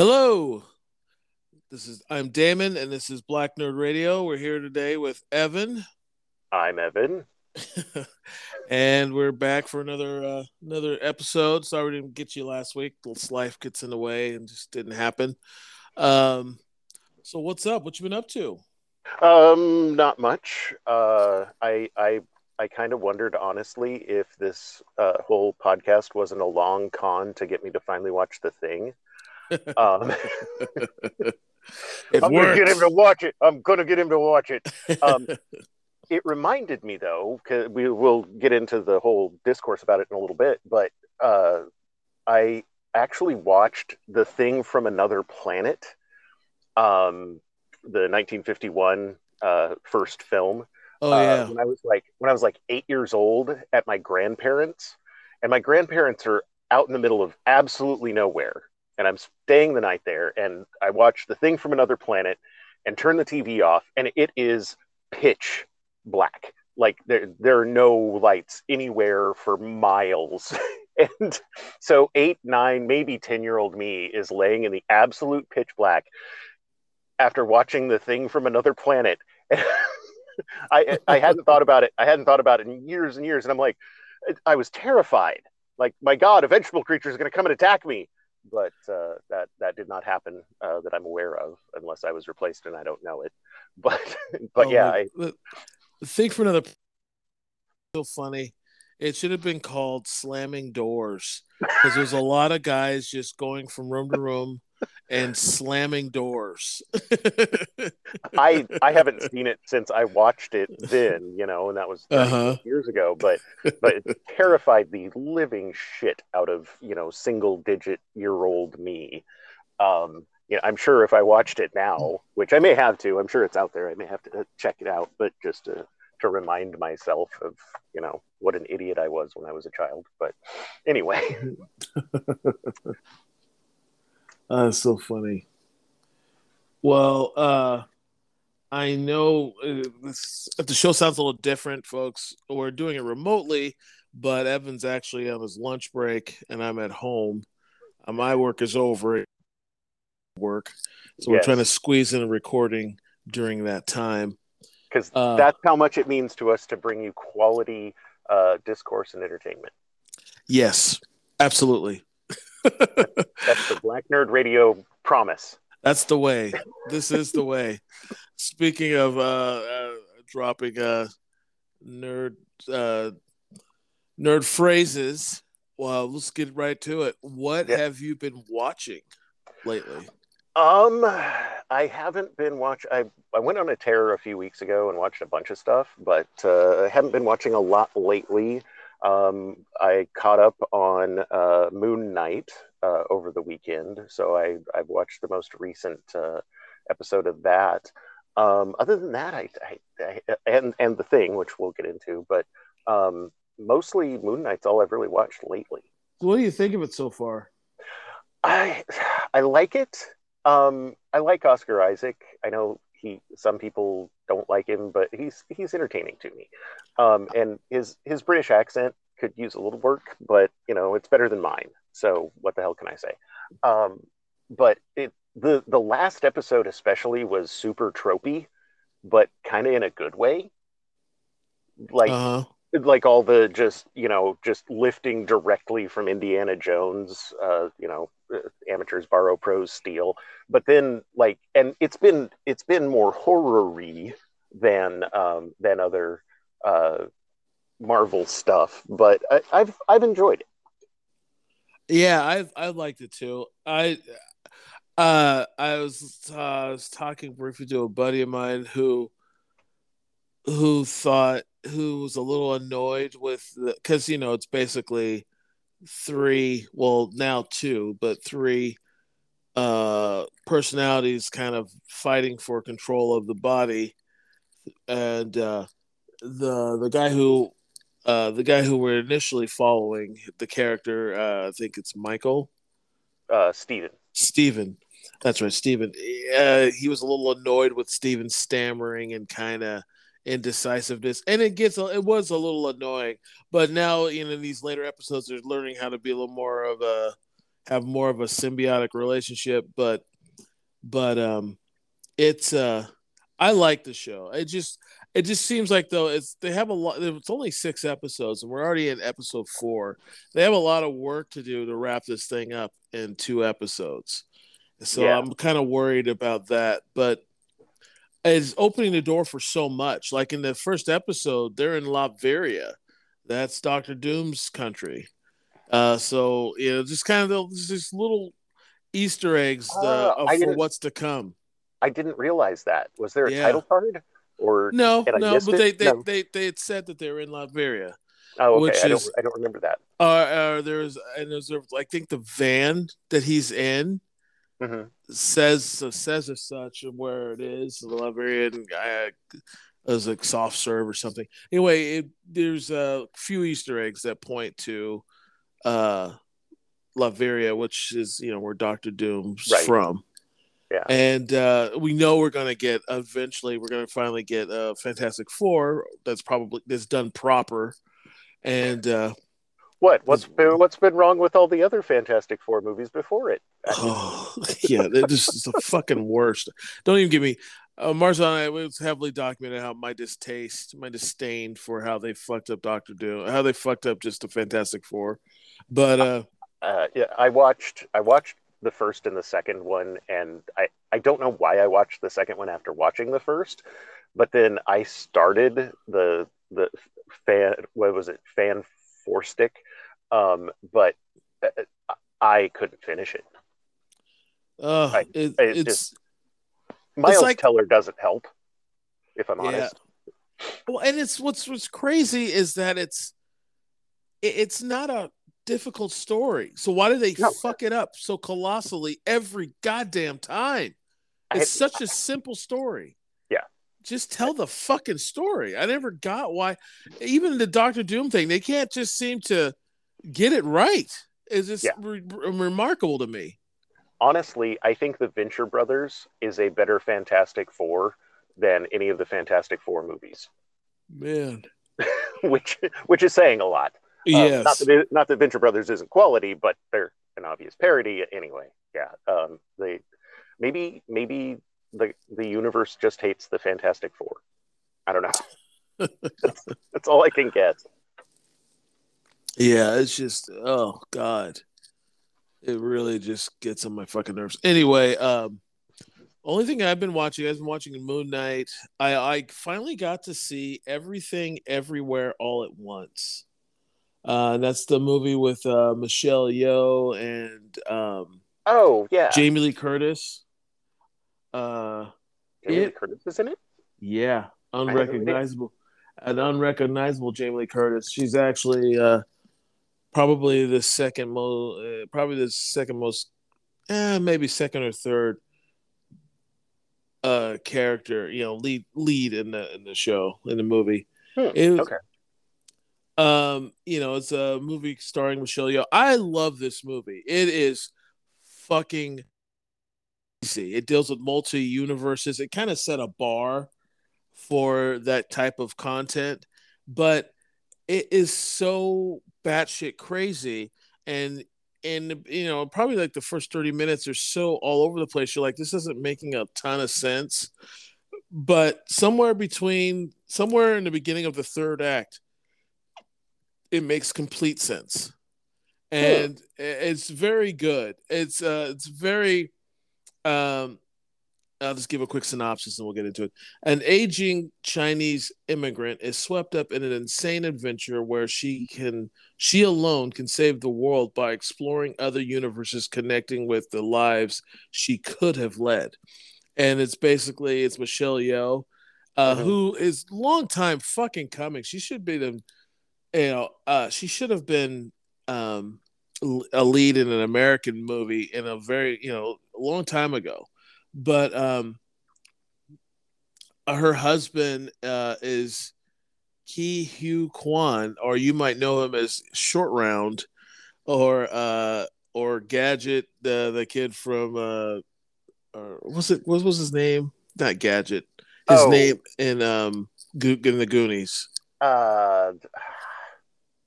Hello. This is I'm Damon and this is Black Nerd Radio. We're here today with Evan. I'm Evan. and we're back for another uh, another episode. Sorry we didn't get you last week. Life gets in the way and just didn't happen. Um so what's up? What you been up to? Um not much. Uh I I I kind of wondered honestly if this uh, whole podcast wasn't a long con to get me to finally watch the thing. Um, I'm going to get him to watch it. I'm going to get him to watch it. Um, it reminded me, though, because we will get into the whole discourse about it in a little bit, but uh, I actually watched The Thing from Another Planet, um, the 1951 uh, first film. Oh uh, yeah. when I was like when I was like eight years old at my grandparents, and my grandparents are out in the middle of absolutely nowhere and I'm staying the night there, and I watch the thing from another planet and turn the TV off, and it is pitch black. Like there, there are no lights anywhere for miles. and so eight, nine, maybe 10 year old me is laying in the absolute pitch black after watching the thing from another planet. I, I hadn't thought about it. I hadn't thought about it in years and years. And I'm like, I was terrified. Like, my God, a vegetable creature is going to come and attack me but uh, that that did not happen uh, that I'm aware of, unless I was replaced and I don't know it. But but oh, yeah, I think for another so funny. It should have been called slamming doors because there's a lot of guys just going from room to room and slamming doors. I I haven't seen it since I watched it then, you know, and that was uh-huh. years ago. But but it terrified the living shit out of you know single digit year old me. Um, you know, I'm sure if I watched it now, which I may have to, I'm sure it's out there. I may have to check it out, but just to to remind myself of you know what an idiot I was when I was a child. But anyway. Uh, that's so funny. Well, uh, I know uh, this, the show sounds a little different, folks. We're doing it remotely, but Evan's actually on his lunch break, and I'm at home. Uh, my work is over. Work, so yes. we're trying to squeeze in a recording during that time. Because uh, that's how much it means to us to bring you quality uh, discourse and entertainment. Yes, absolutely. That's the Black Nerd Radio promise. That's the way. This is the way. Speaking of uh, uh, dropping uh, nerd uh, nerd phrases, well, let's get right to it. What yeah. have you been watching lately? Um, I haven't been watch. I I went on a tear a few weeks ago and watched a bunch of stuff, but uh, I haven't been watching a lot lately. Um, I caught up on uh, Moon Knight uh, over the weekend, so I I've watched the most recent uh, episode of that. Um, other than that, I, I, I, and and the thing which we'll get into, but um, mostly Moon Knight's all I've really watched lately. What do you think of it so far? I I like it. Um, I like Oscar Isaac. I know he some people don't like him, but he's he's entertaining to me. Um, and his his British accent could use a little work, but you know it's better than mine. So what the hell can I say? Um, but it the the last episode especially was super tropey, but kind of in a good way. Like uh-huh. like all the just you know just lifting directly from Indiana Jones. Uh, you know, amateurs borrow, pros steal. But then like, and it's been it's been more horror-y than um, than other uh, Marvel stuff. But I, I've I've enjoyed it. Yeah, I I liked it too. I uh I was uh, I was talking briefly to a buddy of mine who who thought who was a little annoyed with because you know it's basically three well now two but three uh personalities kind of fighting for control of the body. And uh the the guy who uh the guy who we're initially following the character uh i think it's michael? Uh steven. Steven. That's right steven. Uh, he was a little annoyed with steven stammering and kind of indecisiveness and it gets it was a little annoying but now you know in these later episodes they're learning how to be a little more of a have more of a symbiotic relationship. But but um, it's uh, I like the show. It just it just seems like though it's they have a lot. It's only six episodes, and we're already in episode four. They have a lot of work to do to wrap this thing up in two episodes. So Yeah. I'm kind of worried about that, but it's opening the door for so much. Like in the first episode, they're in Latveria. That's Doctor Doom's country. Uh, so you know, just kind of those just little Easter eggs uh, of- for what's to come. I didn't realize that. Was there a Yeah. title card? Or No, no, but they they, No. they they had said that they were in Latveria. oh, okay. which I don't. is- I don't remember that. Uh, uh there's and there's I think the van that he's in hmm says says as such of where it is the Latvian guy as like soft serve or something. Anyway, it, there's a few Easter eggs that point to uh Latveria, which is you know where Doctor Doom's Right. from. Yeah. And uh, we know we're gonna get eventually. We're gonna finally get a uh, Fantastic Four. That's probably that's done proper, and uh, What? What's been, what's been wrong with all the other Fantastic Four movies before it? Oh, yeah, they're just the fucking worst. Don't even give me. Uh, Marzon, it was heavily documented how my distaste, my disdain for how they fucked up Doctor Doom, how they fucked up just the Fantastic Four. But uh, Uh, yeah, I watched. I watched the first and the second one, and I I don't know why I watched the second one after watching the first, but then I started the the fan. What was it? Fan four stick. Um, but uh, I couldn't finish it. uh, Right. it, It's it's just- Miles like- Teller doesn't help. If I'm Yeah. honest. well, and it's what's what's crazy is that it's it, it's not a difficult story. So why do they No. fuck it up so colossally every goddamn time? I- It's such a simple story. Yeah. Just tell the fucking story. I never got why even the Doctor Doom thing, they can't just seem to get it right. is just Yeah. re- re- remarkable to me. honestly, I think the Venture Brothers is a better Fantastic Four than any of the Fantastic Four movies, Man. which which is saying a lot. Um, not that not that Venture Brothers isn't quality, but they're an obvious parody anyway. Yeah. Um, they maybe maybe the the universe just hates the Fantastic Four. I don't know. that's, that's all I can get. Yeah, it's just oh god. It really just gets on my fucking nerves. Anyway, um only thing I've been watching, I've been watching Moon Knight. I I finally got to see everything everywhere all at once. Uh that's the movie with uh Michelle Yeoh and um Oh yeah, Jamie Lee Curtis. Uh Jamie Lee Curtis is in it. yeah, it. unrecognizable, an unrecognizable Jamie Lee Curtis. She's actually uh, probably the second most, uh, probably the second most, eh, maybe second or third uh character. You know, lead lead in the in the show in the movie. Hmm, was- okay. Um, you know, it's a movie starring Michelle Yeoh. I love this movie. It is fucking easy. It deals with multi universes. It kind of set a bar for that type of content, but it is so batshit crazy. And and you know probably like the first 30 minutes are so all over the place. You're like this isn't making a ton of sense. But somewhere between somewhere in the beginning of the third act it makes complete sense. And it's very good. It's uh it's very um I'll just give a quick synopsis and we'll get into it. An aging Chinese immigrant is swept up in an insane adventure where she can she alone can save the world by exploring other universes connecting with the lives she could have led. And it's basically it's Michelle Yeoh, uh, Mhm. who is long time fucking coming. She should be the you know, uh, she should have been um a lead in an American movie in a very, you know, long time ago but um her husband uh is Ke Huy Quan, or you might know him as Short Round, or uh or Gadget, the the kid from uh or was it what was his name? Not Gadget. His Oh. name in um Go- in the Goonies. Uh,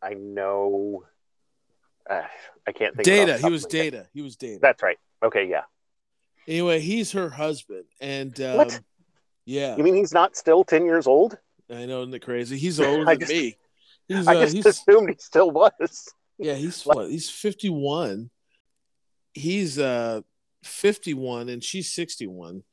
I know. Uh, I can't think. Data. He was of my head. Data. He was Data. That's right. Okay, yeah. Anyway, he's her husband, and um, What? yeah, You mean he's not still ten years old? I know, isn't it crazy? He's older than just- me. He's, I uh, just he's assumed he still was. yeah, he's What? what? He's fifty one. He's uh fifty one, and she's sixty one.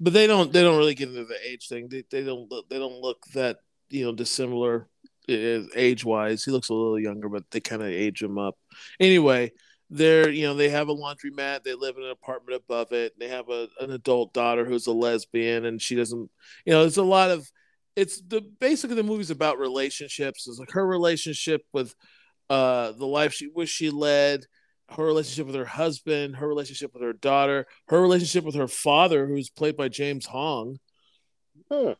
But they don't they don't really get into the age thing. They they don't look they don't look that you know dissimilar age wise. He looks a little younger, but they kind of age him up. Anyway, they're you know they have a laundromat. They live in an apartment above it. They have a an adult daughter who's a lesbian, and she doesn't. You know, there's a lot of. It's the basically the movie's about relationships. It's like her relationship with uh the life she wish she led her relationship with her husband, her relationship with her daughter, her relationship with her father, who's played by James Hong. Hmm.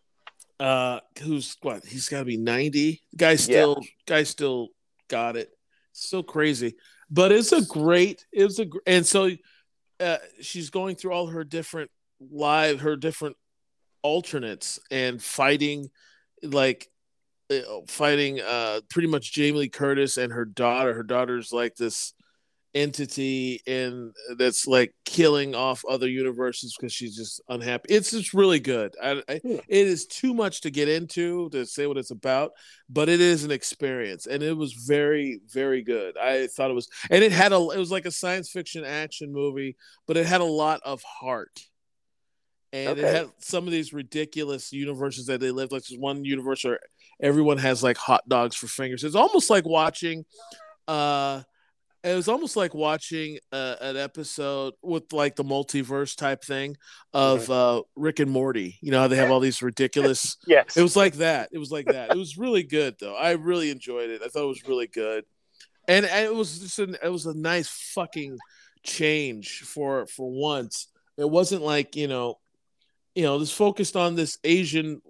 Uh, who's what? He's got to be ninety. Guy still, guy still got it. So crazy, but it's a great. It was a and so, uh, she's going through all her different live, her different alternates and fighting, like uh, fighting uh pretty much Jamie Lee Curtis and her daughter. Her daughter's like this entity and that's like killing off other universes because she's just unhappy. It's just really good. I, I, Yeah. it is too much to get into to say what it's about, but it is an experience and it was very very good. I thought it was and it had a it was like a science fiction action movie, but it had a lot of heart. And it had some of these ridiculous universes that they live. Like there's one universe where everyone has like hot dogs for fingers. It's almost like watching uh it was almost like watching uh, an episode with like the multiverse type thing of uh Rick and Morty. You know how they have all these ridiculous Yes. it was like that. It was like that. It was really good though. I really enjoyed it. I thought it was really good. And, and it was just an, it was a nice fucking change for for once. It wasn't like, you know, you know, this focused on this Asian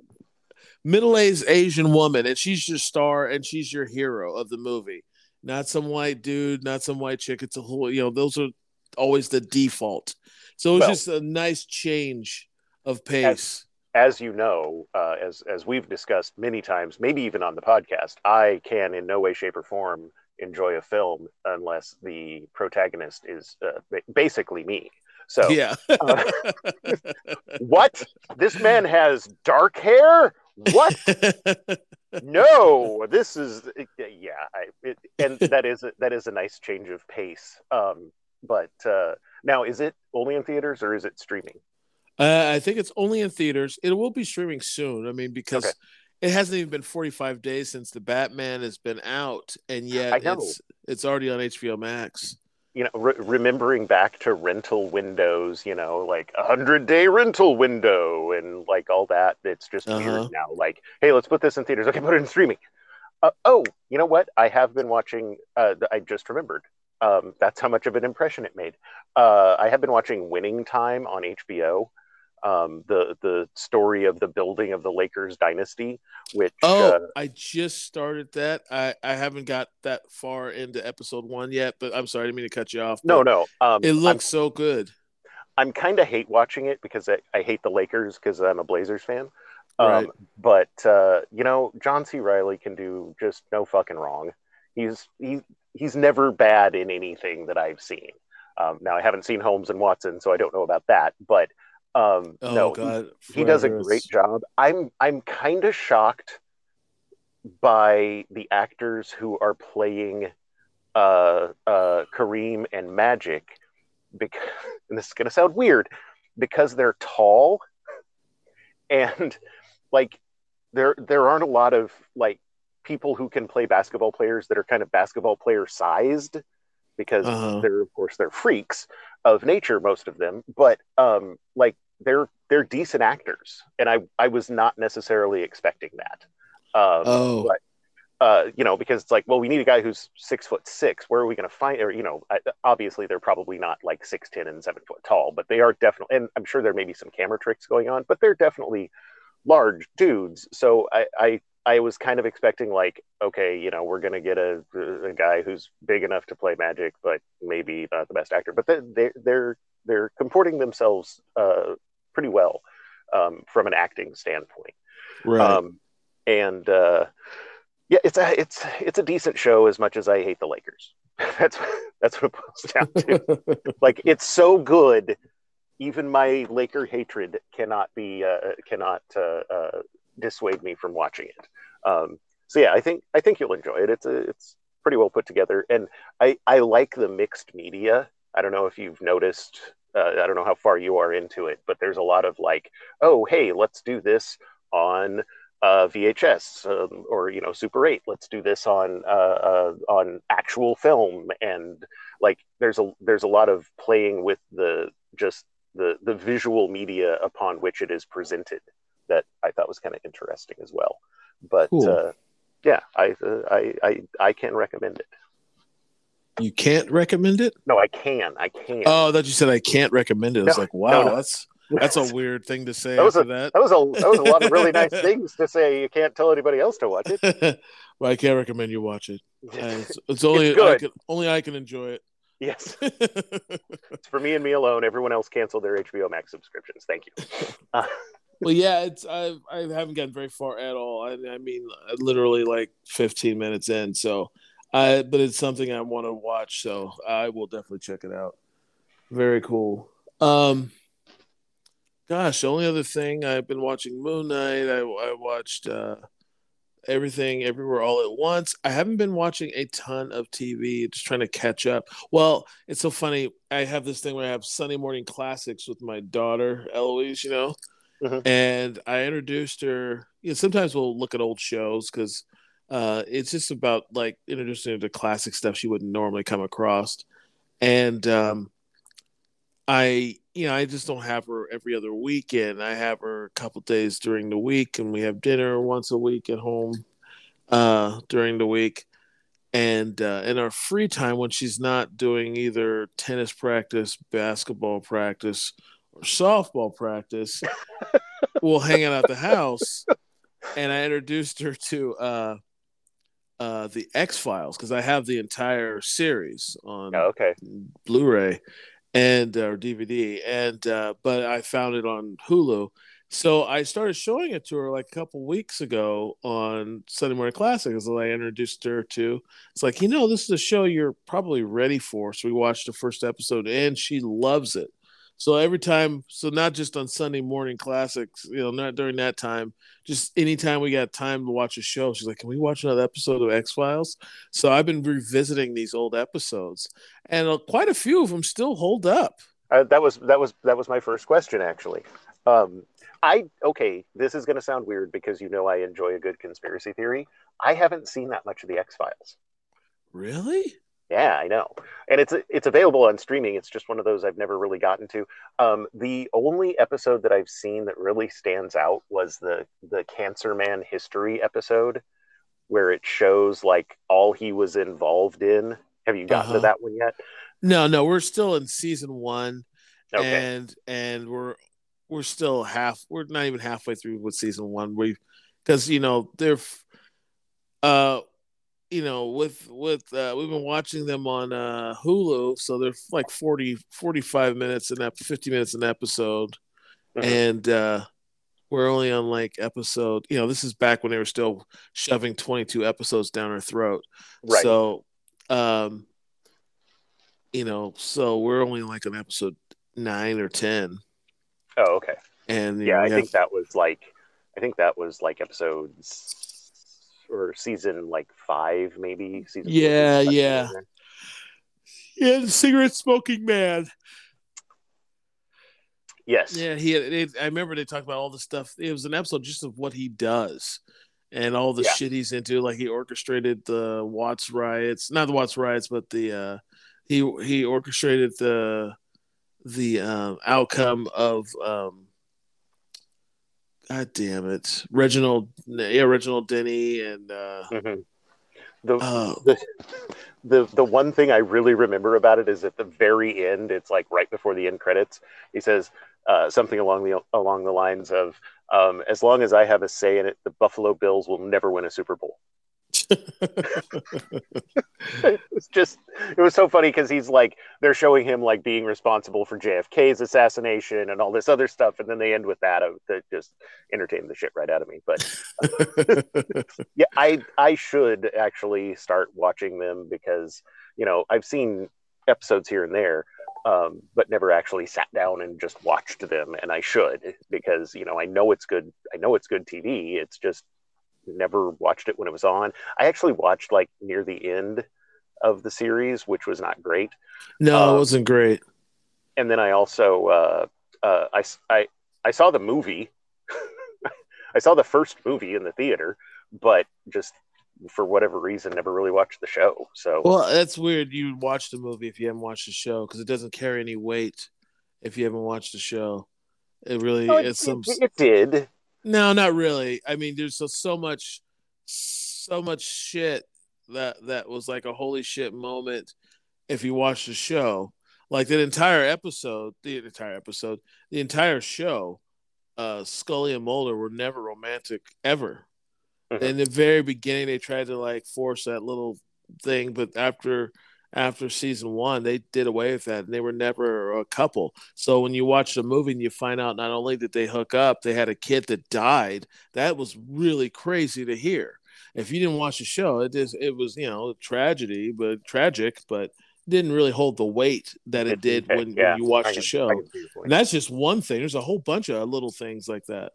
middle-aged Asian woman and she's your star and she's your hero of the movie. Not some white dude, not some white chick. It's a whole, you know, those are always the default. So it was Well- just a nice change of pace. as you know, uh, as as we've discussed many times, maybe even on the podcast, I can in no way, shape, or form enjoy a film unless the protagonist is uh, basically me. So, yeah. uh, what? This man has dark hair? What? no, this is yeah. I, it, and that is a, that is a nice change of pace. Um, but uh, now, is it only in theaters or is it streaming? Uh, I think it's only in theaters. It will be streaming soon. I mean, because Okay. it hasn't even been 45 days since the Batman has been out, and yet it's it's already on HBO Max. You know, re- remembering back to rental windows, you know, like a hundred day rental window and like all that. It's just Uh-huh. weird now. Like, hey, let's put this in theaters. Okay, put it in streaming. Uh, oh, you know what? I have been watching. Uh, I just remembered. Um, that's how much of an impression it made. Uh, I have been watching Winning Time on HBO. Um, the the story of the building of the Lakers dynasty, which Oh, uh, I just started that. I I haven't got that far into episode one yet, but I'm sorry, I didn't mean to cut you off. no, no, um, it I'm looks so good. I'm kind of hate watching it because I, I hate the Lakers because I'm a Blazers fan. Um, Right. But uh, you know, John C. Reilly can do just no fucking wrong. He's he he's never bad in anything that I've seen. Um, now I haven't seen Holmes and Watson, so I don't know about that. But um, Oh no, he- God, he, does a great job. I'm I'm kind of shocked by the actors who are playing uh, uh, Kareem and Magic because and this is going to sound weird because they're tall and like there there aren't a lot of like people who can play basketball players that are kind of basketball player sized because Uh-huh. they're of course they're freaks of nature most of them but um like they're they're decent actors and i i was not necessarily expecting that um Oh, but uh, you know, because it's like, well, we need a guy who's six foot six. Where are we going to find? Or you know, I- obviously they're probably not like six ten and seven foot tall, but they are definitely. And I'm sure there may be some camera tricks going on, but they're definitely large dudes. So I I, I was kind of expecting like, okay, you know, we're going to get a, a guy who's big enough to play Magic, but maybe not the best actor. But they they they're they're comporting themselves uh, pretty well um, from an acting standpoint. right. Um, and uh, yeah, it's a it's it's a decent show as much as I hate the Lakers. That's that's what it boils down to. like it's so good, even my Laker hatred cannot be uh, cannot uh, uh, dissuade me from watching it. Um, so yeah, I think I think you'll enjoy it. It's a, it's pretty well put together, and I I like the mixed media. I don't know if you've noticed. Uh, I don't know how far you are into it, but there's a lot of like, oh hey, let's do this on uh, VHS um, or you know Super 8. Let's do this on uh, uh, on actual film, and like there's a there's a lot of playing with the just the the visual media upon which it is presented that I thought was kind of interesting as well. But cool. Uh, yeah, I, uh, I I I can recommend it. You can't recommend it? No, I can. I can. Oh, that you said I can't recommend it. I was no, like, wow, no, no. that's that's a weird thing to say. That was, a, that. that was a that was a lot of really nice things to say. You can't tell anybody else to watch it. well, I can't recommend you watch it. It's, it's, only it's I can, only I can enjoy it. Yes, it's for me and me alone. Everyone else canceled their HBO Max subscriptions. Thank you. Uh, well, yeah, it's I I haven't gotten very far at all. I, I mean, literally like 15 minutes in. So, I but it's something I want to watch. So I will definitely check it out. Very cool. Um, gosh, the only other thing I've been watching Moon Knight. I, I watched uh, everything everywhere all at once. I haven't been watching a ton of TV, just trying to catch up. Well, it's so funny. I have this thing where I have Sunday morning classics with my daughter Eloise, you know, mm-hmm. and I introduced her. You know, sometimes we'll look at old shows because uh, it's just about like introducing her to classic stuff she wouldn't normally come across, and um, I you know, I just don't have her every other weekend. I have her a couple days during the week, and we have dinner once a week at home uh, during the week. And uh, in our free time, when she's not doing either tennis practice, basketball practice, or softball practice, we'll hang out at the house. And I introduced her to uh, uh, the X Files because I have the entire series on oh, okay. Blu-ray and or DVD, and uh, but I found it on Hulu. So I started showing it to her like a couple weeks ago on Sunday Morning Classics. That I introduced her to. It's like you know this is a show you're probably ready for. So we watched the first episode, and she loves it. So every time, so not just on Sunday morning classics, you know, not during that time, just anytime we got time to watch a show, she's like, "Can we watch another episode of X Files?" So I've been revisiting these old episodes, and uh, quite a few of them still hold up. Uh, that was that was that was my first question actually. Um, I okay, this is going to sound weird because you know I enjoy a good conspiracy theory. I haven't seen that much of the X Files. Really? Yeah, I know, and it's it's available on streaming. It's just one of those I've never really gotten to. Um, the only episode that I've seen that really stands out was the the Cancer Man history episode, where it shows like all he was involved in. Have you gotten uh-huh. to that one yet? No, no, we're still in season one, okay. and and we're we're still half. We're not even halfway through with season one. We because you know they're uh you know, with with uh, we've been watching them on uh, Hulu, so they're like 40, 45 minutes and 50 minutes an episode, mm-hmm. and uh, we're only on like episode. You know, this is back when they were still shoving twenty two episodes down our throat. Right. So, um, you know, so we're only like on episode nine or ten. Oh, okay. And yeah, know, I have... think that was like, I think that was like episodes or season like five, maybe. Season yeah, yeah, yeah. The cigarette smoking man. Yes. Yeah, he. Had, I remember they talked about all the stuff. It was an episode just of what he does and all the yeah. shit he's into. Like he orchestrated the Watts riots, not the Watts riots, but the uh, he he orchestrated the the uh, outcome of um, God damn it, Reginald, yeah, Reginald Denny, and uh, mm-hmm. the, uh, the the the one thing I really remember about it is at the very end. It's like right before the end credits. He says uh, something along the along the lines of, um, "As long as I have a say in it, the Buffalo Bills will never win a Super Bowl." It was just it was so funny because he's like they're showing him like being responsible for JFK's assassination and all this other stuff, and then they end with that uh, that just entertained the shit right out of me. But yeah, I I should actually start watching them because you know, I've seen episodes here and there, um, but never actually sat down and just watched them. And I should because you know I know it's good. I know it's good TV. It's just never watched it when it was on. I actually watched like near the end of the series, which was not great. No, um, it wasn't great. And then I also uh, uh, I, I I saw the movie. I saw the first movie in the theater, but just for whatever reason never really watched the show. So well, that's weird. You watch the movie if you haven't watched the show because it doesn't carry any weight if you haven't watched the show. It really no, it, it's some. It, it, did. No, not really. I mean, there's so, so much, so much shit that that was like a holy shit moment if you watch the show. Like that entire episode, the entire episode, the entire show, uh, Scully and Mulder were never romantic ever. Mm-hmm. In the very beginning, they tried to like force that little thing, but after after season one, they did away with that, and they were never a couple. So when you watch the movie and you find out not only did they hook up, they had a kid that died. That was really crazy to hear. If you didn't watch the show, it is it was you know tragedy, but tragic, but didn't really hold the weight that it did when, yeah, when you watched the show. And that's just one thing. There's a whole bunch of little things like that.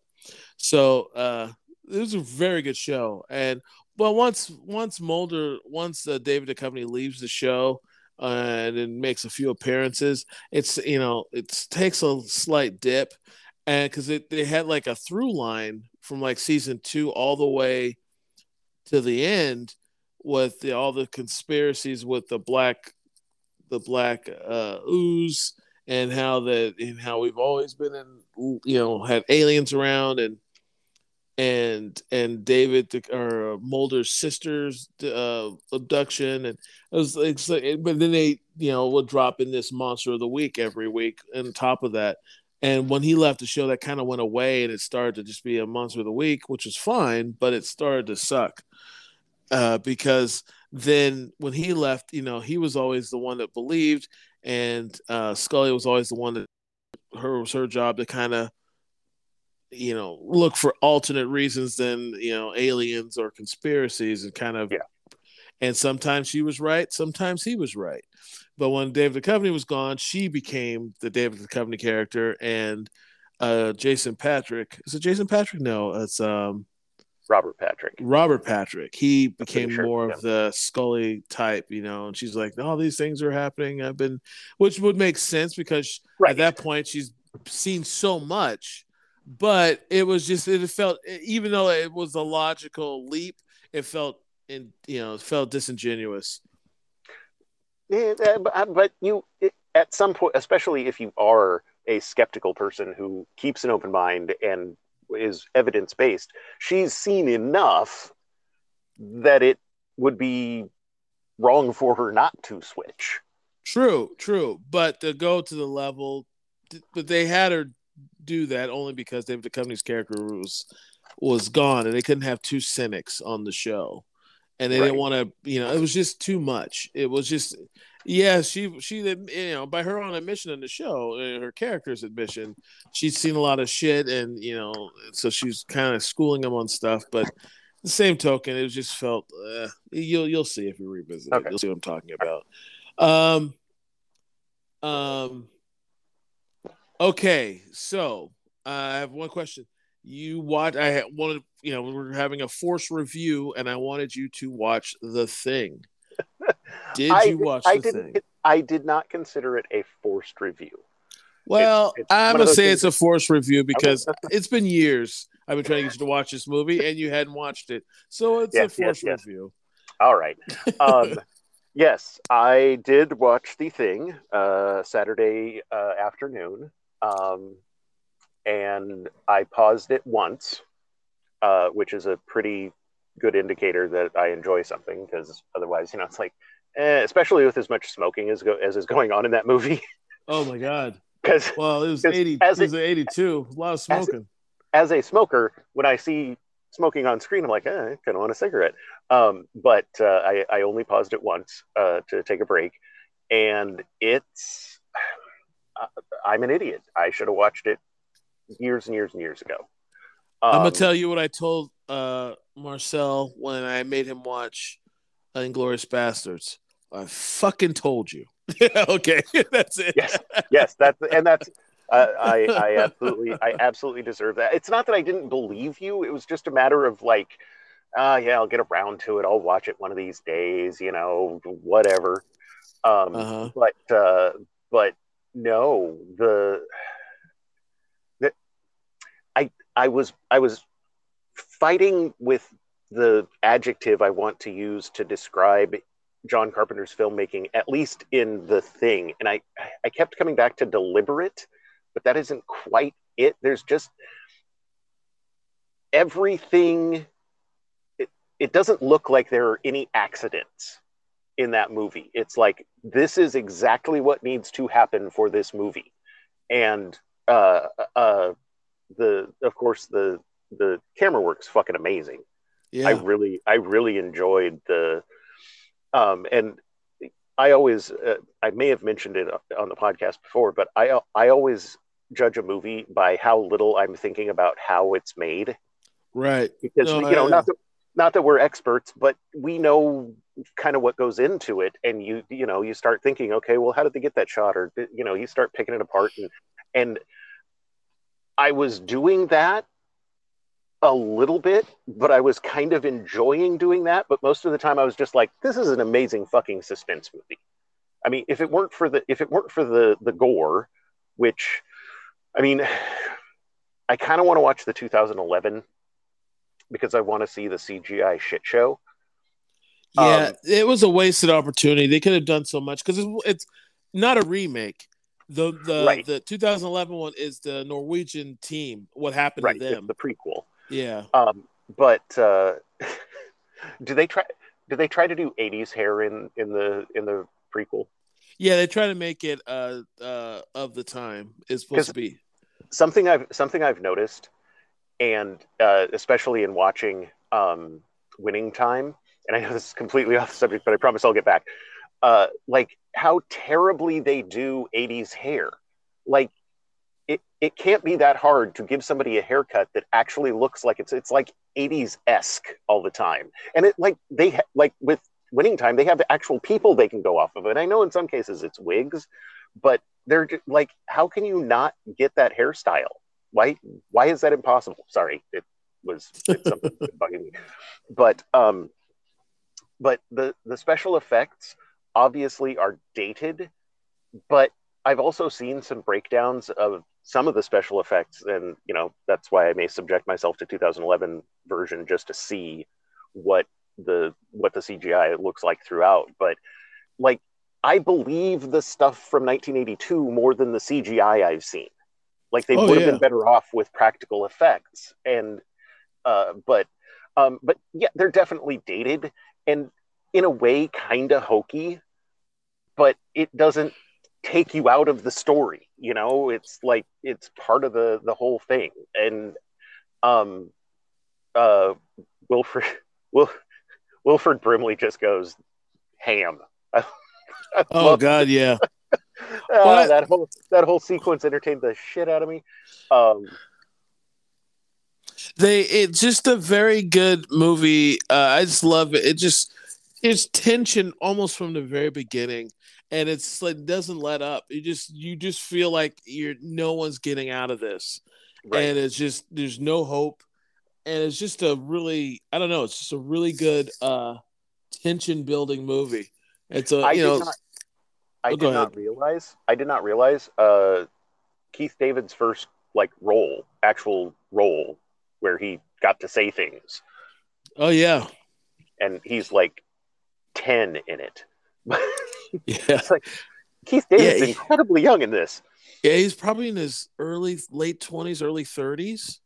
So uh, it was a very good show. And well, once once Mulder, once uh, David Duchovny leaves the show uh, and then makes a few appearances, it's you know it takes a slight dip, and because it they had like a through line from like season two all the way to the end with the, all the conspiracies with the black the black uh, ooze and how that and how we've always been in you know had aliens around and and and David or Mulder's sister's uh, abduction, and it was like, but then they you know would drop in this monster of the week every week. On top of that, and when he left the show, that kind of went away, and it started to just be a monster of the week, which was fine, but it started to suck uh, because then when he left, you know, he was always the one that believed, and uh, Scully was always the one that her was her job to kind of you know look for alternate reasons than you know aliens or conspiracies and kind of yeah. and sometimes she was right sometimes he was right but when david Duchovny was gone she became the david Duchovny character and uh jason patrick is it jason patrick no it's um robert patrick robert patrick he became sure, more yeah. of the scully type you know and she's like all these things are happening i've been which would make sense because right. at that point she's seen so much but it was just it felt even though it was a logical leap, it felt in you know it felt disingenuous. Yeah, but, uh, but you at some point, especially if you are a skeptical person who keeps an open mind and is evidence based, she's seen enough that it would be wrong for her not to switch. True, true, but to go to the level, but they had her do that only because David Duchovny's character was was gone, and they couldn't have two cynics on the show, and they right. didn't want to. You know, it was just too much. It was just, yeah, she she you know by her own admission in the show, uh, her character's admission, she's seen a lot of shit, and you know, so she's kind of schooling them on stuff, but. The same token, it just felt uh, you'll you'll see if you revisit okay. it. You'll see what I'm talking about. Um, um, Okay, so uh, I have one question. You watch? I wanted, you know, we are having a force review, and I wanted you to watch the thing. Did I, you watch I, the thing? I did not consider it a forced review. Well, it's, it's I'm gonna say it's a forced review because it's been years. I've been trying to get you to watch this movie, and you hadn't watched it, so it's yes, a forced yes, yes. review. All right. Um, yes, I did watch the thing uh, Saturday uh, afternoon. Um, and I paused it once, uh, which is a pretty good indicator that I enjoy something because otherwise, you know, it's like, eh, especially with as much smoking as, go- as is going on in that movie. Oh my God. Because well, it was 80, as it was 82, a lot of smoking. As, as, a smoker, when I see smoking on screen, I'm like, eh, I kind of want a cigarette. Um, but uh, I, I only paused it once uh, to take a break. And it's, I'm an idiot. I should have watched it years and years and years ago. Um, I'm gonna tell you what I told uh, Marcel when I made him watch Inglourious Basterds. I fucking told you. okay, that's it. Yes, yes, that's and that's. Uh, I I absolutely I absolutely deserve that. It's not that I didn't believe you. It was just a matter of like, uh, yeah, I'll get around to it. I'll watch it one of these days. You know, whatever. Um, Uh-huh. But uh, but no, the, the I I was I was fighting with the adjective I want to use to describe John Carpenter's filmmaking, at least in the thing. And I, I kept coming back to deliberate, but that isn't quite it. There's just everything. It, it doesn't look like there are any accidents in that movie. It's like this is exactly what needs to happen for this movie. And uh, uh, the of course the the camera work's fucking amazing. Yeah. I really I really enjoyed the um and I always uh, I may have mentioned it on the podcast before but I I always judge a movie by how little I'm thinking about how it's made right. because No, you know I- not that not that we're experts but we know kind of what goes into it and you you know you start thinking okay well how did they get that shot or you know you start picking it apart and and I was doing that a little bit, but I was kind of enjoying doing that. But most of the time, I was just like, "This is an amazing fucking suspense movie." I mean, if it weren't for the if it weren't for the the gore, which, I mean, I kind of want to watch the 2011 because I want to see the CGI shit show. Yeah, Um, it was a wasted opportunity. They could have done so much because it's, it's not a remake. The the Right. the 2011 one is the Norwegian team. What happened Right, to them? the prequel. yeah. Um, but uh, do they try? Do they try to do 80s hair in in the in the prequel? Yeah, they try to make it uh uh of the time. It's supposed to be. something I've something I've noticed, and uh, especially in watching um, Winning Time, and I know this is completely off the subject, but I promise I'll get back. Uh, like how terribly they do '80s hair. Like it, it can't be that hard to give somebody a haircut that actually looks like it's it's like '80s esque all the time, and it like they ha- like with Winning Time they have actual people they can go off of, and I know in some cases it's wigs, but they're like, how can you not get that hairstyle? Why why is that impossible? Sorry, it was it's something bugging me. But um but the the special effects obviously are dated, but I've also seen some breakdowns of some of the special effects, and you know that's why I may subject myself to 2011 version just to see what the what the CGI looks like throughout. But like I believe the stuff from 1982 more than the CGI I've seen. Like they Oh, would have yeah. been better off with practical effects, and uh, but um, but yeah, they're definitely dated and in a way kind of hokey, but it doesn't take you out of the story. You know, it's like it's part of the the whole thing. And um, uh, Wilfred Wil, Wilford Brimley just goes ham. I, I Oh God, yeah. uh, that whole that whole sequence entertained the shit out of me. Um, They it's just a very good movie. Uh, I just love it. It just it's tension almost from the very beginning, and it's like doesn't let up. You just you just feel like you're no one's getting out of this, right. and it's just there's no hope, and it's just a really I don't know. It's just a really good uh tension building movie. It's a I you know. Not, I oh, did not realize. I did not realize. Uh, Keith David's first like role, actual role, where he got to say things, oh yeah and he's like ten in it. yeah it's like Keith David's Yeah, he- incredibly young in this. yeah he's probably in his early late twenties early thirties.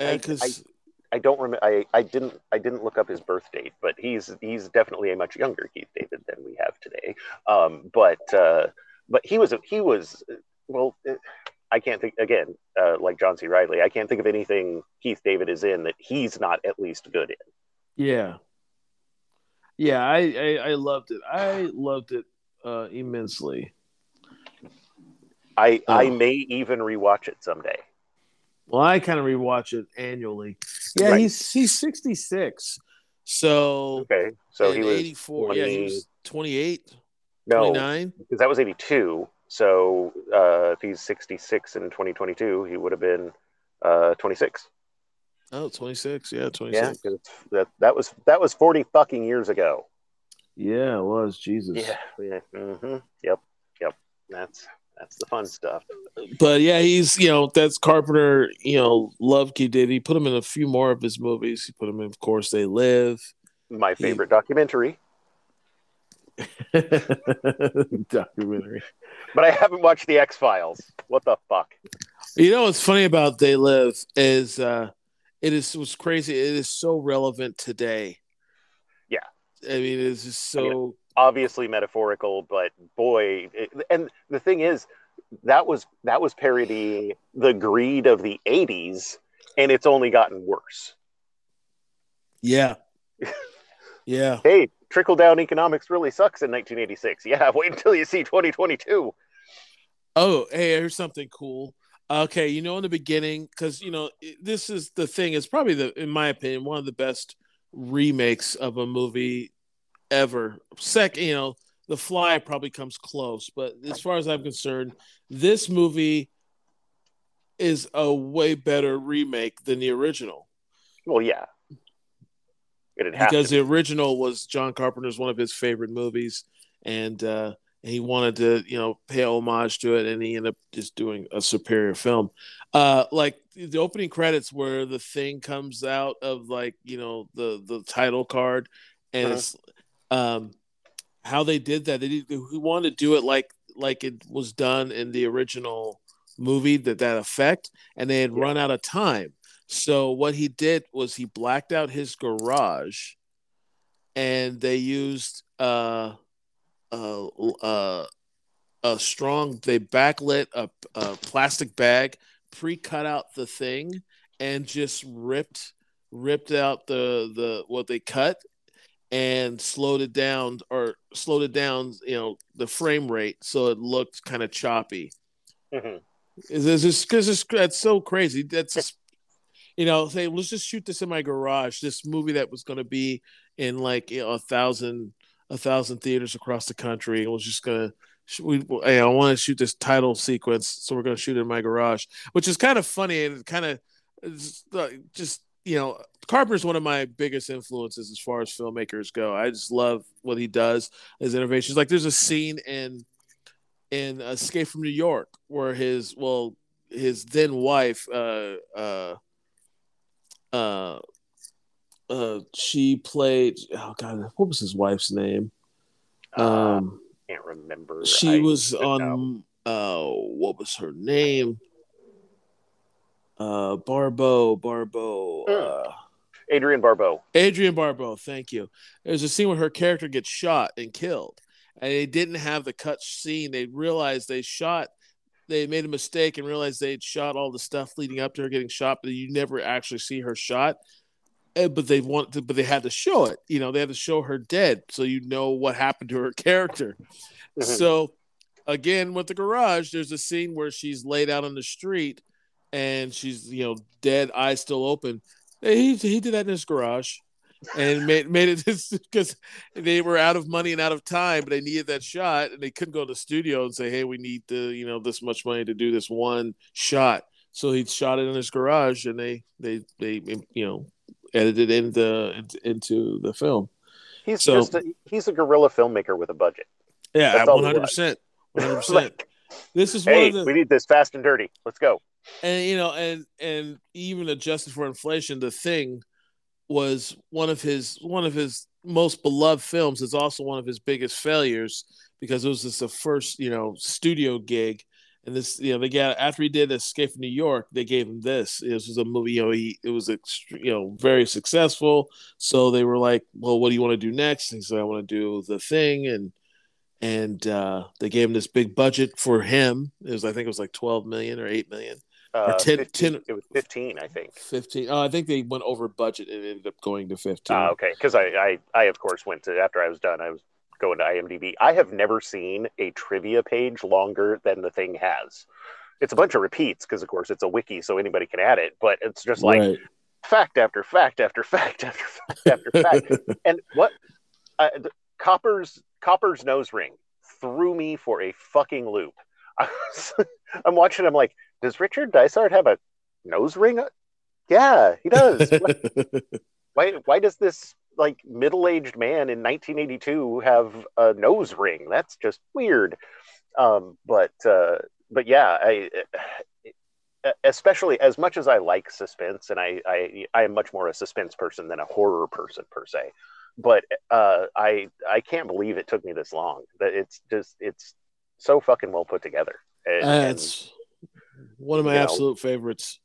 I- Because I don't remember. I, I didn't. I didn't look up his birth date, but he's he's definitely a much younger Keith David than we have today. Um, but uh, but he was he was well. I can't think again, uh, like John C. Reilly. I can't think of anything Keith David is in that he's not at least good in. Yeah. Yeah, I, I I loved it. I loved it uh immensely. I I Oh. may even rewatch it someday. Well, I kind of rewatch it annually. Yeah, Right. he's he's 66. So Okay, so he was 84. Yeah, he was 28, No, 29? because that was 82. So uh, if he's 66 in 2022, he would have been uh, 26. Oh, 26. Yeah, Yeah, that that was that was 40 fucking years ago. Yeah, it was. Jesus. Yeah, yeah. hmm Yep, yep. That's that's the fun stuff. But yeah, he's, you know, that's Carpenter, you know, loved he did. He put him in a few more of his movies. He put him in, of course, They Live. My favorite documentary, Documentary. but I haven't watched the X Files. What the fuck? You know what's funny about They Live is uh it is was crazy. It is so relevant today. Yeah. I mean, it's just so Obviously metaphorical, but boy, it, and the thing is, that was that was parodying the greed of the 80s, and it's only gotten worse. yeah. Yeah. Hey, trickle down economics really sucks in 1986. Yeah, wait until you see 2022. Oh, hey, here's something cool. Okay, you know, in the beginning, because you know, this is the thing. It's probably the, in my opinion, one of the best remakes of a movie ever. Second, you know, The Fly probably comes close, but as far as I'm concerned, this movie is a way better remake than the original Well, yeah. It'd because the original was John Carpenter's one of his favorite movies, and uh, he wanted to, you know, pay homage to it, and he ended up just doing a superior film. Uh, like the opening credits where the thing comes out of like you know the the title card, and Uh-huh. it's um, how they did that. They did, he wanted to do it like like it was done in the original movie that that effect, and they had Yeah. run out of time. So what he did was he blacked out his garage, and they used uh, uh, uh, a strong. They backlit a, a plastic bag, pre-cut out the thing, and just ripped ripped out the the what they cut and slowed it down or slowed it down you know the frame rate so it looked kind of choppy Mhm. is this is because that's so crazy that's you know say let's just shoot this in my garage this movie that was going to be in like you know a thousand a thousand theaters across the country and was just gonna we hey, I want to shoot this title sequence so we're gonna shoot it in my garage which is kind of funny and kind of just you know Carpenter's one of my biggest influences as far as filmmakers go. I just love what he does his innovations. Like there's a scene in in Escape from New York, where his well, his then wife, uh, uh, uh, uh, she played. Oh God, what was his wife's name? Uh, Um, can't remember. she I was should know. on. Uh, what was her name? Uh, Barbeau, Barbeau. Uh, Adrienne Barbeau. Adrienne Barbeau, thank you. There's a scene where her character gets shot and killed, and they didn't have the cut scene. They realized they shot, they made a mistake and realized they'd shot all the stuff leading up to her getting shot, but you never actually see her shot. But they want to, but they had to show it. You know, they had to show her dead, so you know what happened to her character. Mhm. So, again, with the garage, there's a scene where she's laid out on the street and she's, you know, dead, eyes still open. He, he did that in his garage and made, made it because they were out of money and out of time, but they needed that shot and they couldn't go to the studio and say, hey, we need to, you know, this much money to do this one shot. So he shot it in his garage and they, they, they, you know, edited into, into the film. He's So- just a, he's a guerrilla filmmaker with a budget. Yeah, one hundred percent, one hundred percent. This is hey, one of we need this fast and dirty. Let's go. and you know, and and even adjusted for inflation, the thing was one of his one of his most beloved films. It's also one of his biggest failures because it was just the first you know studio gig, and this you know they got after he did Escape from New York, they gave him this. This was a movie, you know, he it was ext- you know very successful. So they were like, well, what do you want to do next? And he said, I want to do the thing, and and uh, they gave him this big budget for him. It was I think it was like twelve million or eight million. Uh, 10 15 10 it was 15, I think. 15 oh i think they went over budget and ended up going to 15 Ah, okay. Because I, I, I, of course, went to, after I was done, I was going to IMDb. I have never seen a trivia page longer than the thing has. It's a bunch of repeats because, of course, it's a wiki, so anybody can add it. But it's just like right. fact after fact after fact after fact after fact. and what th- Copper's Copper's nose ring threw me for a fucking loop. I am watching. I'm like, does Richard Dysart have a nose ring? Yeah, he does. why? Why does this like middle-aged man in 1982 have a nose ring? That's just weird. Um, but uh, but yeah, I especially as much as I like suspense, and I, I I am much more a suspense person than a horror person per se. But uh, I I can't believe it took me this long. That it's just it's so fucking well put together. And, uh, it's one of my absolute know, favorites.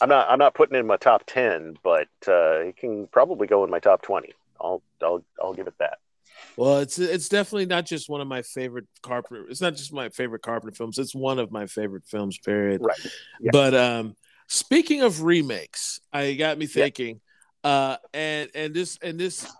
I'm not I'm not putting in my top ten, but uh, it can probably go in my top twenty. I'll I'll I'll give it that. Well, it's it's definitely not just one of my favorite Carpenter. It's not just my favorite Carpenter films. It's one of my favorite films. Period. Right. Yeah. But um, speaking of remakes, I got me thinking. Yeah. Uh, and and this and this,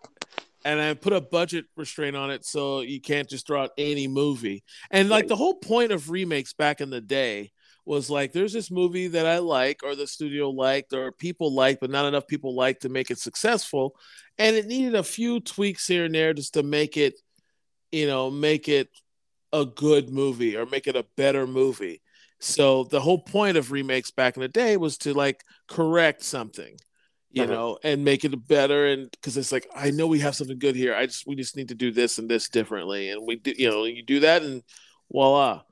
and I put a budget restraint on it, so you can't just throw out any movie. And like right. the whole point of remakes back in the day was like there's this movie that I like or the studio liked or people liked, but not enough people liked to make it successful. And it needed a few tweaks here and there just to make it, you know, make it a good movie or make it a better movie. So the whole point of remakes back in the day was to like correct something, you uh-huh. know, and make it better. And because it's like, I know we have something good here. I just, we just need to do this and this differently. And we do, you know, you do that and voila.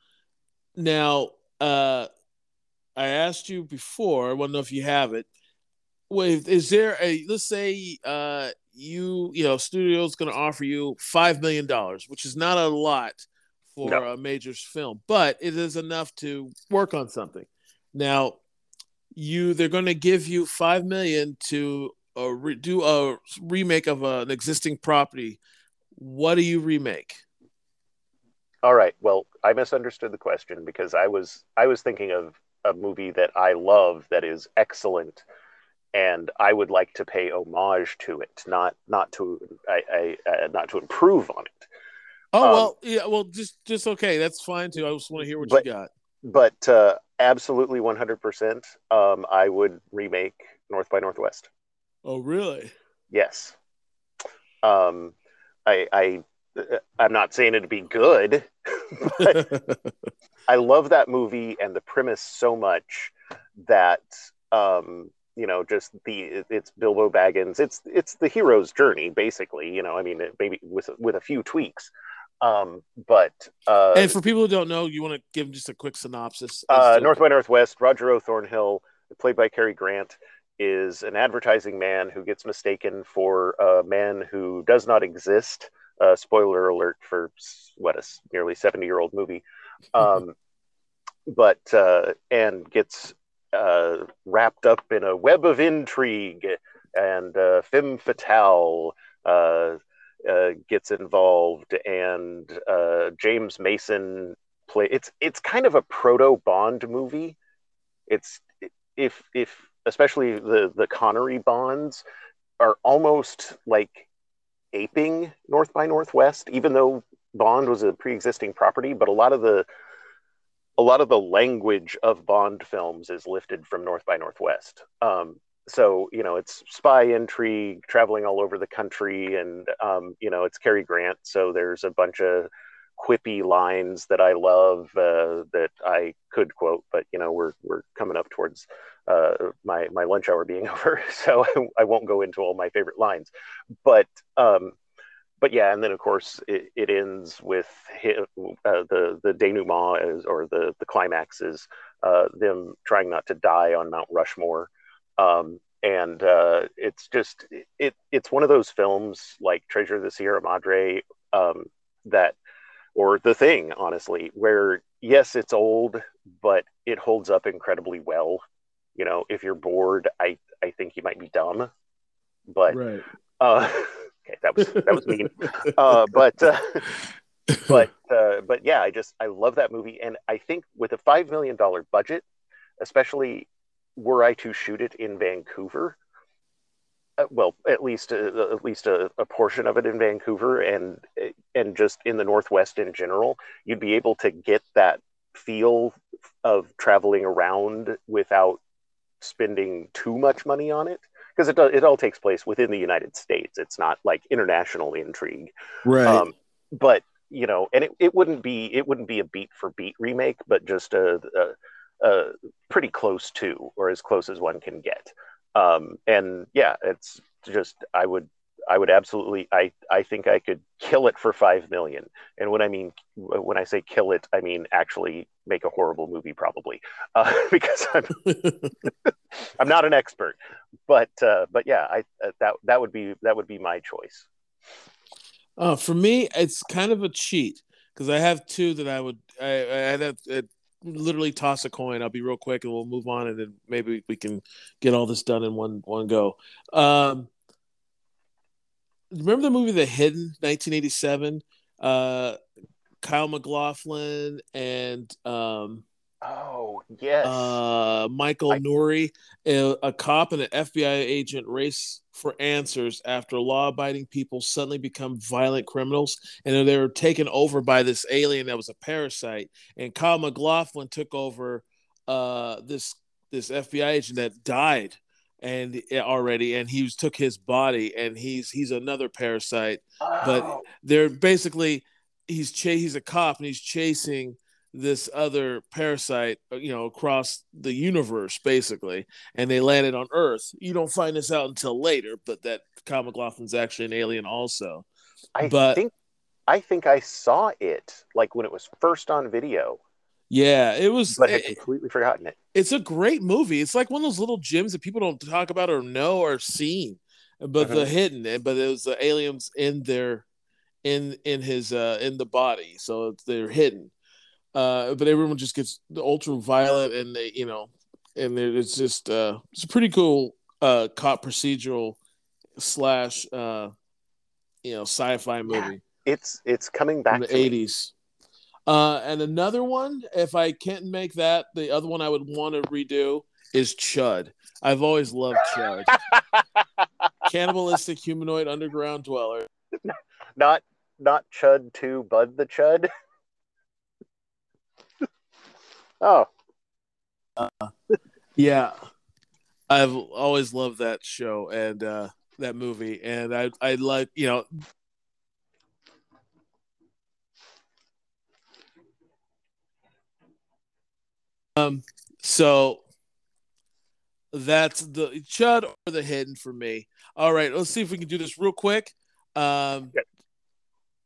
Now, uh, I asked you before. I want to know if you have it. Wait, is there a let's say uh, you you know studio's going to offer you five million dollars, which is not a lot for no. a major film, but it is enough to work on something. Now, you they're going to give you five million to uh, re- do a remake of a, an existing property. What do you remake? All right. Well, I misunderstood the question because I was I was thinking of a movie that I love that is excellent, and I would like to pay homage to it, not not to I, I uh, not to improve on it. Oh um, well, yeah. Well, just just okay. That's fine too. I just want to hear what but, you got. But uh, absolutely, one hundred percent. Um, I would remake North by Northwest. Oh really? Yes. Um, I I I'm not saying it'd be good, but I love that movie and the premise so much that um, you know, just the it's Bilbo Baggins. It's it's the hero's journey, basically. You know, I mean, maybe with with a few tweaks. Um, but uh, and for people who don't know, you want to give them just a quick synopsis. Uh, North by Northwest. Roger O. Thornhill, played by Cary Grant, is an advertising man who gets mistaken for a man who does not exist uh, spoiler alert for what a nearly 70 year old movie. Um, but, uh, and gets uh, wrapped up in a web of intrigue and uh, femme fatale uh, uh, gets involved and uh, James Mason play. It's, it's kind of a proto Bond movie. It's, if, if, especially the, the Connery Bonds are almost like aping North by Northwest, even though Bond was a pre-existing property, but a lot of the a lot of the language of Bond films is lifted from North by Northwest. Um, so you know, it's spy intrigue, traveling all over the country, and um, you know, it's Cary Grant. So there's a bunch of quippy lines that I love uh, that I could quote, but you know, we're we're coming up towards uh, my my lunch hour being over, so I, I, won't go into all my favorite lines. But um, but yeah, and then of course it, it ends with uh, the the denouement is, or the the climax is uh, them trying not to die on Mount Rushmore. Um, and uh, it's just it it's one of those films like Treasure of the Sierra Madre um, that or The Thing, honestly, where yes, it's old, but it holds up incredibly well you know if you're bored i i think you might be dumb but right. uh okay that was that was mean uh but uh, but uh but yeah i just i love that movie and i think with a five million dollar budget especially were i to shoot it in vancouver well at least uh, at least a, a, portion of it in vancouver and and just in the northwest in general you'd be able to get that feel of traveling around without spending too much money on it because it it all takes place within the United States. It's not like international intrigue, right? Um, but you know, and it, it wouldn't be it wouldn't be a beat for beat remake, but just a, a, a pretty close to, or as close as one can get. Um, and yeah, it's just I would I would absolutely I I think I could kill it for five million. And when I mean when I say kill it, I mean actually make a horrible movie probably uh, because I'm I'm not an expert, but uh, but yeah, I uh, that that would be that would be my choice. Uh, for me, it's kind of a cheat because I have two that I would I I have uh, literally toss a coin. I'll be real quick and we'll move on, and then maybe we can get all this done in one one go. Um, remember the movie The Hidden, 1987? Uh, Kyle MacLachlan and um, oh yes, uh, Michael I... Nouri, a, a, cop and an FBI agent race for answers after law-abiding people suddenly become violent criminals, and they were taken over by this alien that was a parasite. And Kyle MacLachlan took over uh, this this FBI agent that died and already and he took his body and he's he's another parasite oh. but they're basically he's ch- he's a cop and he's chasing this other parasite uh, you know across the universe basically and they landed on earth you don't find this out until later but that Kyle MacLachlan's actually an alien also i but, think i think i saw it like when it was first on video yeah, it was. But I had completely forgotten it. It's a great movie. It's like one of those little gems that people don't talk about or know or seen, but uh-huh. the hidden. But it was the aliens in their, in in his uh in the body, so they're hidden. Uh, but everyone just gets the ultraviolet, and they you know, and it's just uh, it's a pretty cool uh cop procedural slash uh, you know, sci-fi movie. Yeah. It's it's coming back the eighties. Uh, and another one, if I can't make that, the other one I would want to redo is Chud. I've always loved Chud. Cannibalistic humanoid underground dweller. Not not Chud to Bud the Chud. oh. Uh, yeah. I've always loved that show and uh, that movie, and I I like you know Um, so that's the Chud or the hidden for me. All right, let's see if we can do this real quick. Um,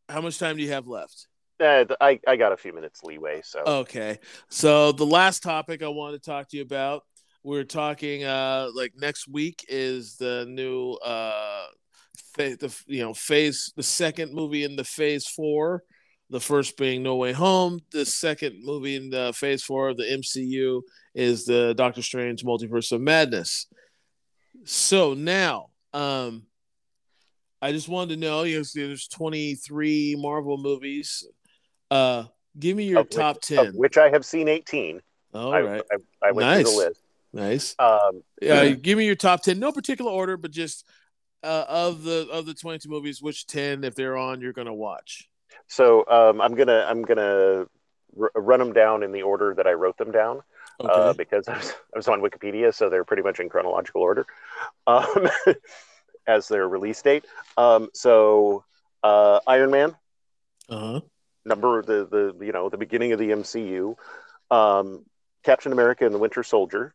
How much time do you have left? Uh, I, I got a few minutes leeway. So okay. So the last topic I want to talk to you about, we're talking uh like next week is the new uh the you know phase the second movie in the phase four the first being No Way Home. The second movie in the Phase Four of the MCU is the Doctor Strange Multiverse of Madness. So now, um, I just wanted to know. You know, there's 23 Marvel movies. Uh, give me your of top which, 10. which I have seen 18. All I, right. I, I, went nice. through the list. Nice. Um, yeah, give me your top 10. No particular order, but just uh, of the of the 22 movies, which 10, if they're on, you're gonna watch. So um, I'm gonna I'm gonna r- run them down in the order that I wrote them down. Uh, okay. Uh, because I was, I was, on Wikipedia, so they're pretty much in chronological order um, as their release date. Um, so uh, Iron Man, uh-huh. Number the the you know the beginning of the MCU, um, Captain America and the Winter Soldier.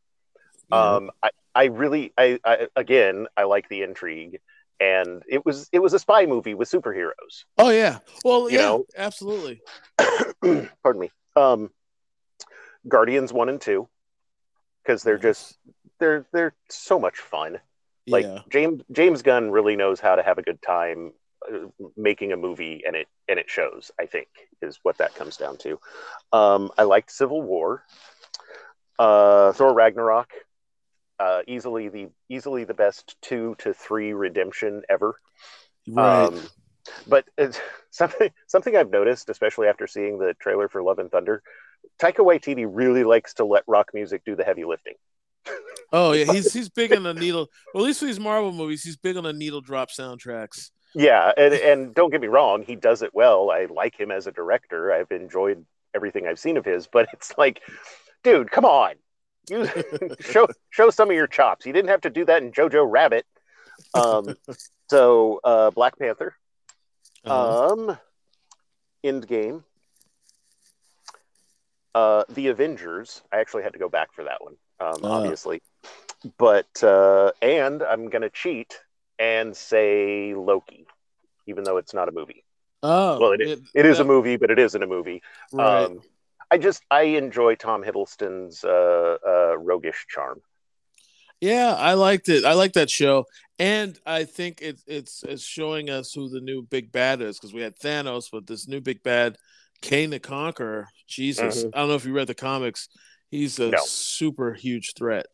Um, I, I really I, I again I like the intrigue and it was it was a spy movie with superheroes. Oh yeah, well you yeah, know? absolutely. Pardon me. Um, Guardians one and two, because they're just they're they're so much fun. Like yeah. James James Gunn really knows how to have a good time making a movie, and it and it shows. I think is what that comes down to. Um, I liked Civil War. Uh, Thor Ragnarok uh, easily the easily the best two to three redemption ever. Right. Um, but something something I've noticed, especially after seeing the trailer for Love and Thunder, Taika Waititi really likes to let rock music do the heavy lifting. Oh yeah, he's he's big on the needle. Well, at least for these Marvel movies, he's big on the needle drop soundtracks. Yeah, and and don't get me wrong, he does it well. I like him as a director. I've enjoyed everything I've seen of his, but it's like, dude, come on, You show show some of your chops. You didn't have to do that in Jojo Rabbit. Um, so uh, Black Panther, Uh-huh. um, Endgame, uh, The Avengers. I actually had to go back for that one, um, Ah. obviously. But uh, and I'm gonna cheat and say Loki, even though it's not a movie. oh, Well, it is, it is a movie, but it isn't a movie. Right. Um, I just I enjoy Tom Hiddleston's uh, uh, roguish charm. Yeah, I liked it. I like that show, and I think it, it's it's showing us who the new big bad is because we had Thanos, but this new big bad, Kang the Conqueror. Jesus, Mhm. I don't know if you read the comics. He's a No. super huge threat.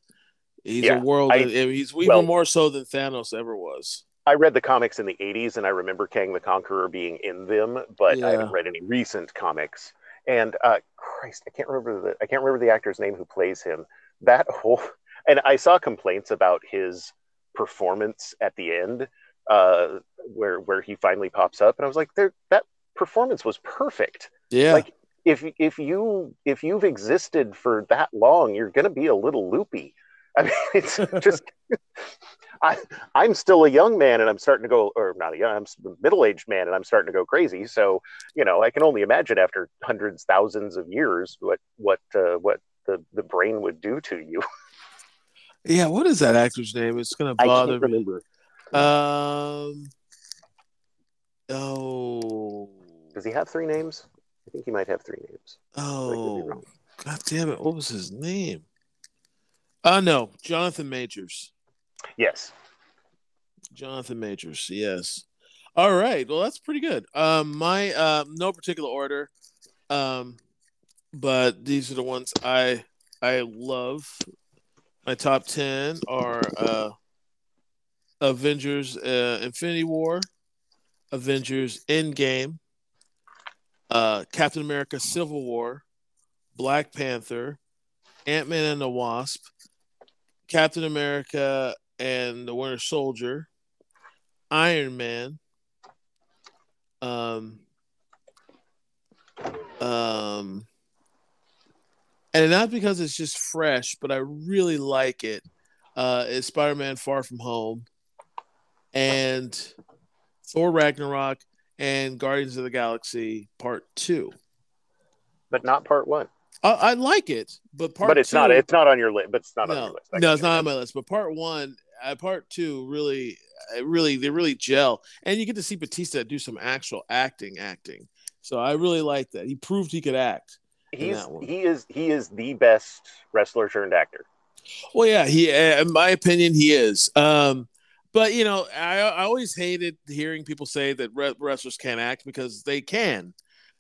He's Yeah, a world. I- he's even well- more so than Thanos ever was. I read the comics in the 80s and I remember Kang the Conqueror being in them, but Yeah. I haven't read any recent comics. And uh, Christ, I can't remember the I can't remember the actor's name who plays him. That whole and I saw complaints about his performance at the end, uh, where where he finally pops up, and I was like, there that performance was perfect. Yeah, Like if if you if you've existed for that long, you're gonna be a little loopy. I mean, it's just I I'm still a young man and I'm starting to go, or not a young, I'm a middle aged man and I'm starting to go crazy. So you know, I can only imagine after hundreds, thousands of years what what uh, what the the brain would do to you. yeah. What is that actor's name? It's gonna I bother me. remember. Um. Oh. Does he have three names? I think he might have three names. I Oh. God damn it! What was his name? Uh no, Jonathan Majors. Yes. Jonathan Majors. Yes. All right. Well, that's pretty good. Um, my uh, no particular order. Um, but these are the ones I I love. My top ten are uh, Avengers: uh, Infinity War, Avengers: Endgame, uh, Captain America: Civil War, Black Panther, Ant Man and the Wasp, Captain America and the Winter Soldier, Iron Man, um, um, and not because it's just fresh, but I really like it. Uh, is Spider Man Far From Home, and Thor Ragnarok, and Guardians of the Galaxy Part Two. But not part one. I, I like it, but part but it's two, not it's not on your list. But it's not on your list. I no, it's not on my list. But part one, uh, part two, really, uh, really, they really gel, and you get to see Batista do some actual acting, acting. So I really like that. He proved he could act. He's he is he is the best wrestler turned actor. Well, yeah, he, uh, in my opinion, he is. Um, but you know, I, I always hated hearing people say that re- wrestlers can't act because they can.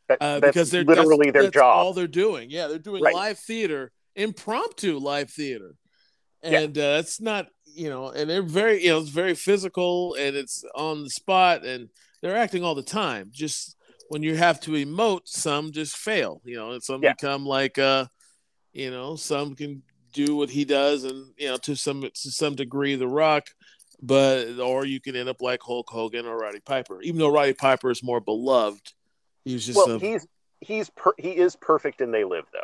That, uh, because they're literally their job. All they're doing, yeah, they're doing Right. live theater, impromptu live theater, Yeah. and uh, it's not, you know, and they're very, you know, it's very physical and it's on the spot, and they're acting all the time. Just when you have to emote, some just fail, you know, and some Yeah. become like, uh, you know, some can do what he does, and you know, to some to some degree, The Rock. But or you can end up like Hulk Hogan or Roddy Piper. Even though Roddy Piper is more beloved, he was just well, a, he's he's per, he is perfect and they live though.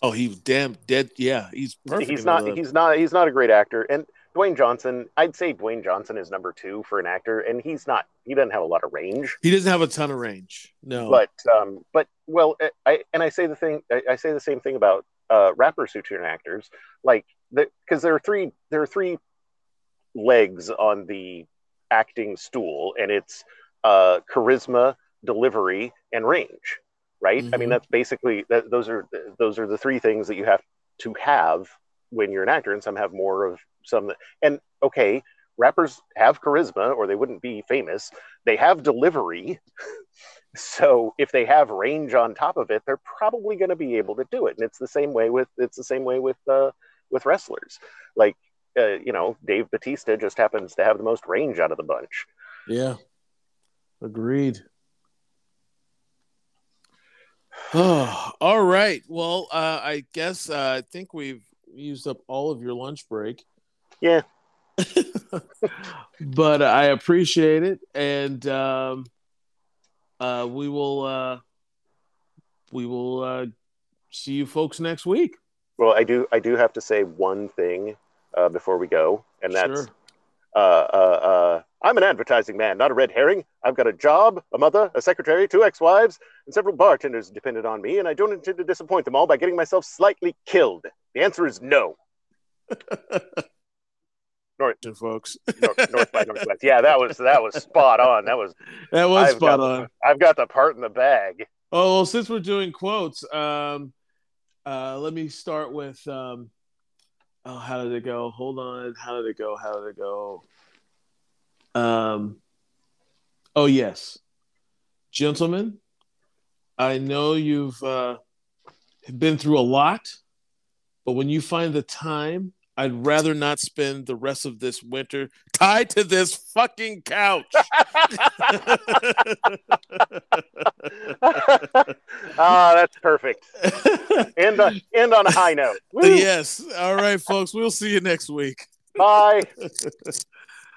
Oh, he's damn dead. Yeah, he's perfect. he's not he's not he's not a great actor. And Dwayne Johnson, I'd say Dwayne Johnson is number two for an actor, and he's not he doesn't have a lot of range. He doesn't have a ton of range. No, But um, but well, I and I say the thing I, I say the same thing about uh, rappers who turn actors, like the because there are three there are three legs on the acting stool, and it's uh, charisma, delivery, and range. Right? I mean, Mhm. that's basically that, those are those are the three things that you have to have when you're an actor, and some have more of some. And okay, rappers have charisma, or they wouldn't be famous. They have delivery. So if they have range on top of it, they're probably going to be able to do it. And it's the same way with it's the same way with uh, with wrestlers. Like uh, you know, Dave Batista just happens to have the most range out of the bunch. yeah, agreed. Oh, all right. Well, uh, I guess uh, I think we've used up all of your lunch break, Yeah, but I appreciate it, and um, uh, we will uh, we will uh, see you folks next week. Well, I do. I do have to say one thing uh, before we go, and that's Sure. I'm an advertising man, not a red herring. I've got a job, a mother, a secretary, two ex-wives, and several bartenders dependent on me, and I don't intend to disappoint them all by getting myself slightly killed. The answer is no. And folks. North, north by northwest. Yeah, that was that was spot on. That was That was I've spot on. The, I've got the part in the bag. Oh, well, since we're doing quotes, um, uh, let me start with um, oh, how did it go? Hold on, how did it go? How did it go? Um, oh yes, gentlemen, I know you've uh, been through a lot, but when you find the time, I'd rather not spend the rest of this winter tied to this fucking couch. ah, that's perfect. End on end on a high note. Woo. yes. All right, folks. We'll see you next week. Bye.